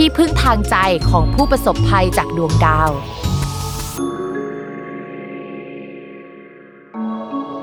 ที่พึ่งทางใจของผู้ประสบภัยจากดวงดาว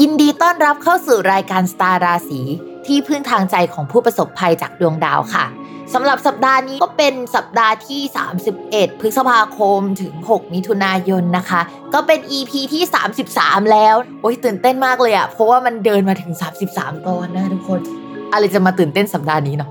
ยินดีต้อนรับเข้าสู่รายการสตาร์ราศีที่พึ่งทางใจของผู้ประสบภัยจากดวงดาวค่ะสำหรับสัปดาห์นี้ก็เป็นสัปดาห์ที่ 31 พฤษภาคมถึง 6 มิถุนายนนะคะ ก็เป็น EP ที่ 33 แล้ว โอ้ยตื่นเต้นมากเลยอะเพราะว่ามันเดินมาถึง 33 ตอนนะทุกคน อะไรจะมาตื่นเต้นสัปดาห์นี้เนาะ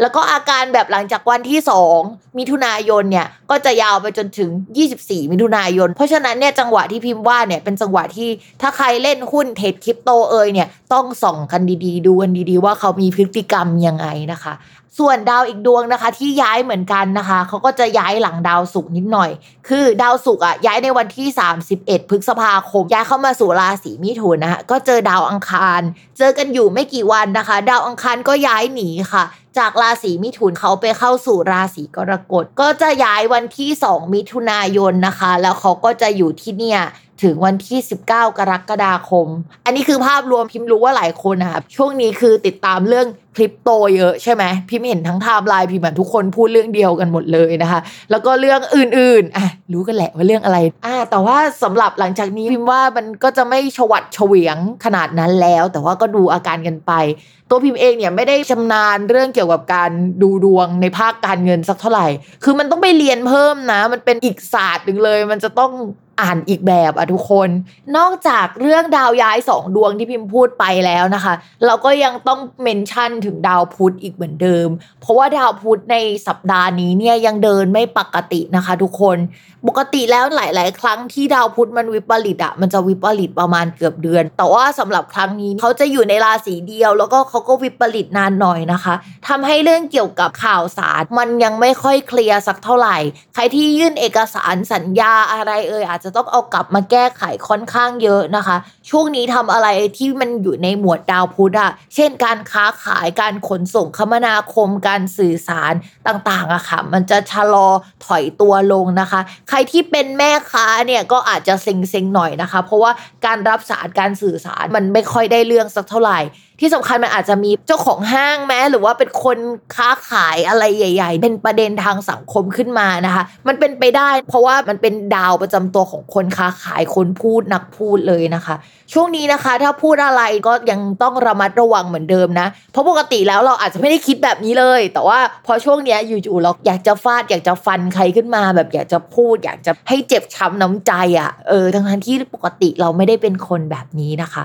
แล้วก็อาการแบบหลังจากวันที่ 2 มิถุนายนเนี่ยก็จะยาวไปจนถึง 24 มิถุนายน เพราะฉะนั้นเนี่ยจังหวะที่พิมพ์ว่าเนี่ยเป็นจังหวะที่ถ้าใครเล่นหุ้นเทรดคริปโตเอยเนี่ยต้องส่องกันดีๆ ดูกันดีๆ ว่าเขามีพฤติกรรมยังไงนะคะส่วนดาวอีกดวงนะคะที่ย้ายเหมือนกันนะคะเขาก็จะย้ายหลังดาวศุกร์นิดหน่อย คือดาวศุกร์อะย้ายในวันที่ 31 พฤษภาคม ย้ายเข้ามาสู่ราศีมิถุนนะคะก็เจอดาวอังคาร เจอกันอยู่ไม่กี่วันนะคะ ดาวอังคารก็ย้ายหนีค่ะ จากราศีมิถุนเขาไปเข้าสู่ราศีกรกฎก็จะย้ายวันที่ 2 มิถุนายนนะคะ แล้วเขาก็จะอยู่ที่เนี่ย ถึงวันที่ 19 กรกฎาคม อันนี้คือภาพรวมพิมพ์รู้ว่าหลายคนนะครับ ช่วงนี้คือติดตามเรื่องคริปโตเยอะใช่ไหมพิมพ์เห็นทั้งไทม์ไลน์พิมพ์เหมือนทุกคนพูดเรื่องเดียวกันหมดเลยนะคะ แล้วก็เรื่องอื่นๆอะรู้กันแหละว่าเรื่องอะไรอ่าแต่ว่าสำหรับหลังจากนี้พิมพ์ว่ามันก็จะไม่ชวัดเฉวียงขนาดนั้นแล้ว แต่ว่าก็ดูอาการกันไป ตัวพิมพ์เองเนี่ยไม่ได้ชำนาญเรื่องเกี่ยวกับการดูดวงในภาคการเงินสักเท่าไหร่ คือมันต้องไปเรียนเพิ่มนะ มันเป็นอีกศาสตร์หนึ่งเลย มันจะต้อง อ่านอีกแบบอะทุกคน นอกจากเรื่องดาวย้ายสองดวงที่พิมพ์พูดไปแล้วนะคะ เราก็ยังต้องเมนชั่นถึงดาวพุธอีกเหมือนเดิม เพราะว่าดาวพุธในสัปดาห์นี้เนี่ยยังเดินไม่ปกตินะคะ ทุกคน ปกติแล้วหลาย ๆ ครั้งที่ดาวพุธมันวิปริตอะมันจะวิปริตประมาณเกือบเดือน แต่ว่าสำหรับครั้งนี้เขาจะอยู่ในราศีเดียว แล้วก็เขาก็วิปริตนานหน่อยนะคะทำให้เรื่องเกี่ยวกับข่าวสารมันยังไม่ค่อยเคลียร์สักเท่าไหร่ ใครที่ยื่นเอกสารสัญญาอะไรเอ่ยอาจจะจะต้องเอากลับมาแก้ไขค่อนข้างเยอะนะคะ ช่วงนี้ทำอะไรที่มันอยู่ในหมวดดาวพุธอะเช่นการค้าขายการขนส่งคมนาคมการสื่อสารต่างๆอะค่ะ มันจะชะลอถอยตัวลงนะคะ ใครที่เป็นแม่ค้าเนี่ยก็อาจจะเซ็งๆหน่อยนะคะ เพราะว่าการรับสารการสื่อสารมันไม่ค่อยได้เรื่องสักเท่าไหร่ที่สำคัญมันอาจจะมีเจ้าของห้างแม้หรือว่าเป็นคนค้าขายอะไรใหญ่ ๆ เป็นประเด็นทางสังคมขึ้นมานะคะ มันเป็นไปได้ เพราะว่ามันเป็นดาวประจำตัวของคนค้าขายคนพูดนักพูดเลยนะคะ ช่วงนี้นะคะ ถ้าพูดอะไรก็ยังต้องระมัดระวังเหมือนเดิมนะ เพราะปกติแล้วเราอาจจะไม่ได้คิดแบบนี้เลย แต่ว่าพอช่วงนี้อยู่ๆเราอยากจะฟาดอยากจะฟันใครขึ้นมา แบบอยากจะพูด อยากจะให้เจ็บช้ำน้ำใจอะ่ะเออทั้งที่ปกติเราไม่ได้เป็นคนแบบนี้นะคะ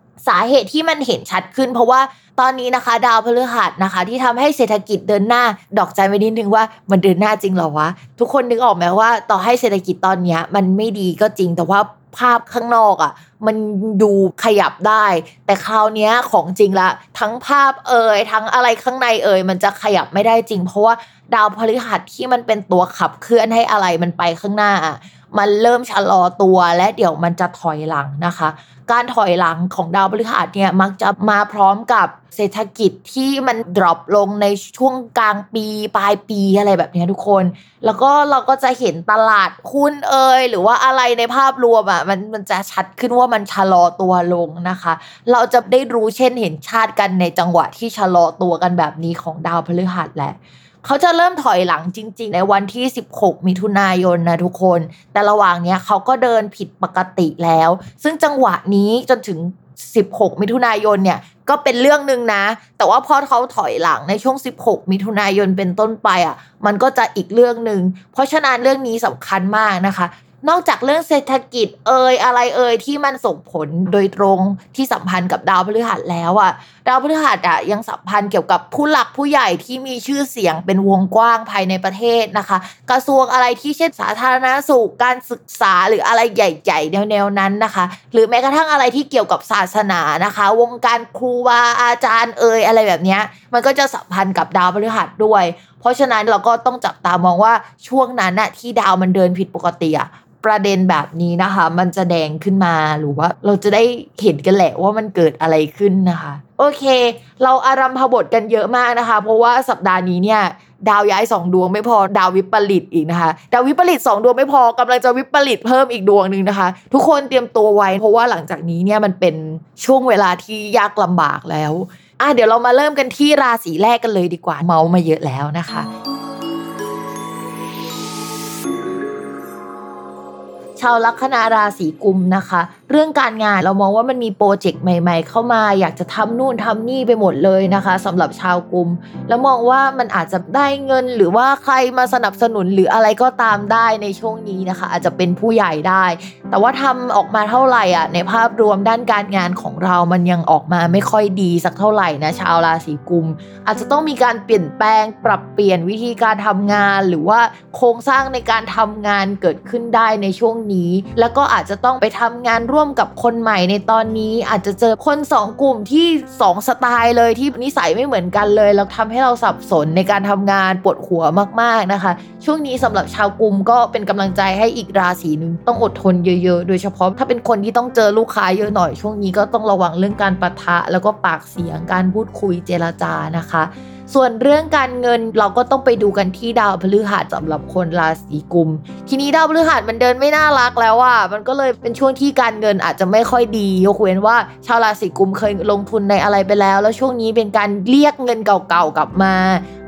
สาเหตุที่มันเห็นชัดขึ้น เพราะว่าตอนนี้นะคะ ดาวพฤหัสนะคะ ที่ทำให้เศรษฐกิจเดินหน้า ดอกใจไปนิดนึงว่ามันเดินหน้าจริงหรอวะ ทุกคนนึกออกไหมว่า ต่อให้เศรษฐกิจตอนนี้มันไม่ดีก็จริงแต่ว่าภาพข้างนอกอะ่ะ มันดูขยับได้ แต่คราวนี้ของจริงละ ทั้งภาพเอ่ยทั้งอะไรข้างในเอ่ยมันจะขยับไม่ได้จริง เพราะว่าดาวพฤหัสที่มันเป็นตัวขับเคลื่อนให้อะไรมันไปข้างหน้า มันเริ่มชะลอตัวและเดี๋ยวมันจะถอยหลังนะคะ การถอยหลังของดาวพฤหัสเนี่ยมักจะมาพร้อมกับเศรษฐกิจที่มันดรอปลงในช่วงกลางปีปลายปีอะไรแบบนี้ทุกคน แล้วก็เราก็จะเห็นตลาดหุ้นเอยหรือว่าอะไรในภาพรวมอะมันมันจะชัดขึ้นว่ามันชะลอตัวลงนะคะ เราจะได้รู้เช่นเห็นชาติกันในจังหวะที่ชะลอตัวกันแบบนี้ของดาวพฤหัสแหละ เขาจะเริ่มถอยหลังจริง ๆ ในวันที่ 16 มิถุนายนนะทุกคน แต่ระหว่างนี้เขาก็เดินผิดปกติแล้ว ซึ่งจังหวะนี้จนถึง 16 มิถุนายนเนี่ยก็เป็นเรื่องหนึ่งนะ แต่ว่าพอเขาถอยหลังในช่วง 16 มิถุนายนเป็นต้นไปอะ มันก็จะอีกเรื่องหนึ่ง เพราะฉะนั้นเรื่องนี้สำคัญมากนะคะนอกจากเรื่องเศรษฐกิจเอ่ยอะไรเอ่ยที่มันส่งผลโดยตรงที่สัมพันธ์กับดาวพฤหัสแล้วอะดาวพฤหัสอะยังสัมพันธ์เกี่ยวกับผู้หลักผู้ใหญ่ที่มีชื่อเสียงเป็นวงกว้างภายในประเทศนะคะ กระทรวงอะไรที่เช่นสาธารณสุขการศึกษาหรืออะไรใหญ่ๆแนวๆนั้นนะคะ หรือแม้กระทั่งอะไรที่เกี่ยวกับศาสนานะคะ วงการครูบาอาจารย์เอ่ยอะไรแบบนี้มันก็จะสัมพันธ์กับดาวพฤหัสด้วย เพราะฉะนั้นเราก็ต้องจับตามองว่าช่วงนั้นอะที่ดาวมันเดินผิดปกติอะประเด็นแบบนี้นะคะ มันจะแดงขึ้นมาหรือว่าเราจะได้เห็นกันแหละว่ามันเกิดอะไรขึ้นนะคะ โอเค เราอารัมพบทกันเยอะมากนะคะ เพราะว่าสัปดาห์นี้เนี่ยดาวย้ายสองดวงไม่พอดาววิปริตอีกนะคะ ดาววิปริตสองดวงไม่พอกำลังจะวิปริตเพิ่มอีกดวงหนึ่งนะคะ ทุกคนเตรียมตัวไว้ เพราะว่าหลังจากนี้เนี่ยมันเป็นช่วงเวลาที่ยากลำบากแล้วอะเดี๋ยวเรามาเริ่มกันที่ราศีแรกกันเลยดีกว่าเมามาเยอะแล้วนะคะ ชาวลัคนาราศีกุมนะคะ เรื่องการงานเรามองว่ามันมีโปรเจกต์ใหม่ ๆ เข้ามาอยากจะทำนู่นทำนี่ไปหมดเลยนะคะสำหรับชาวกลุ่มแล้วมองว่ามันอาจจะได้เงินหรือว่าใครมาสนับสนุนหรืออะไรก็ตามได้ในช่วงนี้นะคะ อาจจะเป็นผู้ใหญ่ได้ แต่ว่าทำออกมาเท่าไหร่อะในภาพรวมด้านการงานของเรามันยังออกมาไม่ค่อยดีสักเท่าไหร่นะชาวราศีกุม อาจจะต้องมีการเปลี่ยนแปลงปรับเปลี่ยนวิธีการทำงาน หรือว่าโครงสร้างในการทำงานเกิดขึ้นได้ในช่วงนี้ แล้วก็อาจจะต้องไปทำงานร่วมกับคนใหม่ในตอนนี้อาจจะเจอคน 2 กลุ่มที่ 2 สไตล์เลยที่นิสัยไม่เหมือนกันเลย แล้วทำให้เราสับสนในการทำงานปวดหัวมากๆนะคะ ช่วงนี้สำหรับชาวกลุ่มก็เป็นกำลังใจให้อีกราศีหนึ่งต้องอดทนเยอะๆ โดยเฉพาะถ้าเป็นคนที่ต้องเจอลูกค้าเยอะหน่อยช่วงนี้ก็ต้องระวังเรื่องการประทะ แล้วก็ปากเสียงการพูดคุยเจรจานะคะ ส่วนเรื่องการเงินเราก็ต้องไปดูกันที่ดาวพฤหัสสำหรับคนราศีกุม ทีนี้ดาวพฤหัสมันเดินไม่น่ารักแล้วอะมันก็เลยเป็นช่วงที่การเงินอาจจะไม่ค่อยดียกเว้นว่าชาวราศีกุมเคยลงทุนในอะไรไปแล้ว แล้วช่วงนี้เป็นการเรียกเงินเก่าๆกลับมา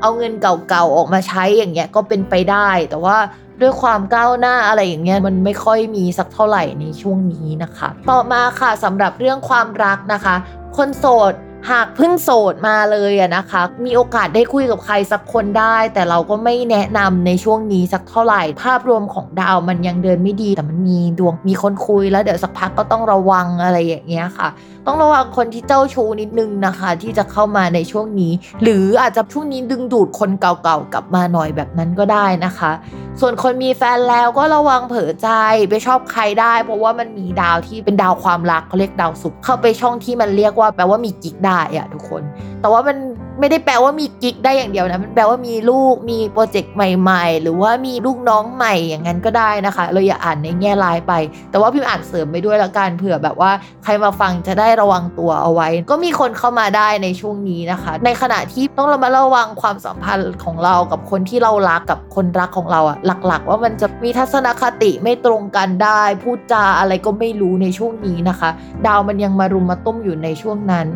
เอาเงินเก่าๆออกมาใช้อย่างเงี้ยก็เป็นไปได้ แต่ว่าด้วยความก้าวหน้าอะไรอย่างเงี้ยมันไม่ค่อยมีสักเท่าไหร่ในช่วงนี้นะคะ ต่อมาค่ะสำหรับเรื่องความรักนะคะ คนโสด หากเพิ่งโสดมาเลยอะนะคะ มีโอกาสได้คุยกับใครสักคนได้ แต่เราก็ไม่แนะนำในช่วงนี้สักเท่าไหร่ ภาพรวมของดาวมันยังเดินไม่ดี แต่มันมีดวงมีคนคุยแล้วเดี๋ยวสักพักก็ต้องระวังอะไรอย่างเงี้ยค่ะ ต้องระวังคนที่เจ้าชู้นิดนึงนะคะ ที่จะเข้ามาในช่วงนี้ หรืออาจจะช่วงนี้ดึงดูดคนเก่าๆกลับมาหน่อยแบบนั้นก็ได้นะคะ ส่วนคนมีแฟนแล้วก็ระวังเผลอใจไปชอบใครได้ เพราะว่ามันมีดาวที่เป็นดาวความรักเขาเรียกดาวศุกร์เข้าไปช่องที่มันเรียกว่าแปลว่ามีกิ๊กได้อะทุกคน แต่ว่ามัน ไม่ได้แปลว่ามีกิ๊กได้อย่างเดียวนะ มันแปลว่ามีลูก มีโปรเจกต์ใหม่ๆ หรือว่ามีลูกน้องใหม่อย่างนั้นก็ได้นะคะ เราอย่าอ่านในแง่ร้ายไป แต่ว่าพิมพ์อ่านเสริมไปด้วยละกัน เผื่อแบบว่าใครมาฟังจะได้ระวังตัวเอาไว้ ก็มีคนเข้ามาได้ในช่วงนี้นะคะ ในขณะที่ต้องเรามาระวังความสัมพันธ์ของเรากับคนที่เรารักกับคนรักของเราอะหลัก ๆ ว่ามันจะมีทัศนคติไม่ตรงกันได้ พูดจาอะไรก็ไม่รู้ในช่วงนี้นะคะ ดาวมันยังมารุมมาตุ้มอยู่ในช่วงนั้น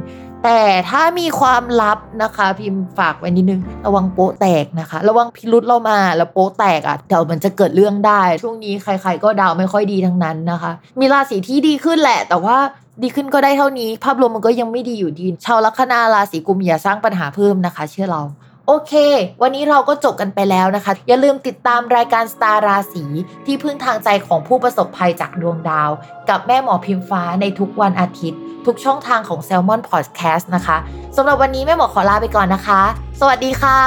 แต่ถ้ามีความลับนะคะ พิมพ์ฝากไว้นิดนึง ระวังโป๊ะแตกนะคะ ระวังพิรุษเรามาแล้วโป๊ะแตกอะ่ะเดี๋ยวมันจะเกิดเรื่องได้ ช่วงนี้ใคร ๆ ก็ดาวไม่ค่อยดีทั้งนั้นนะคะ มีราศีที่ดีขึ้นแหละ แต่ว่าดีขึ้นก็ได้เท่านี้ ภาพรวมมันก็ยังไม่ดีอยู่ดี ชาวลัคนาราศีกุมอย่าสร้างปัญหาเพิ่มนะคะ เชื่อเราโอเค วันนี้เราก็จบกันไปแล้วนะคะ อย่าลืมติดตามรายการสตาร์ราศีที่พึ่งทางใจของผู้ประสบภัยจากดวงดาว กับแม่หมอพิมฟ้าในทุกวันอาทิตย์ ทุกช่องทางของ Salmon Podcast นะคะสำหรับวันนี้แม่หมอขอลาไปก่อนนะคะ สวัสดีค่ะ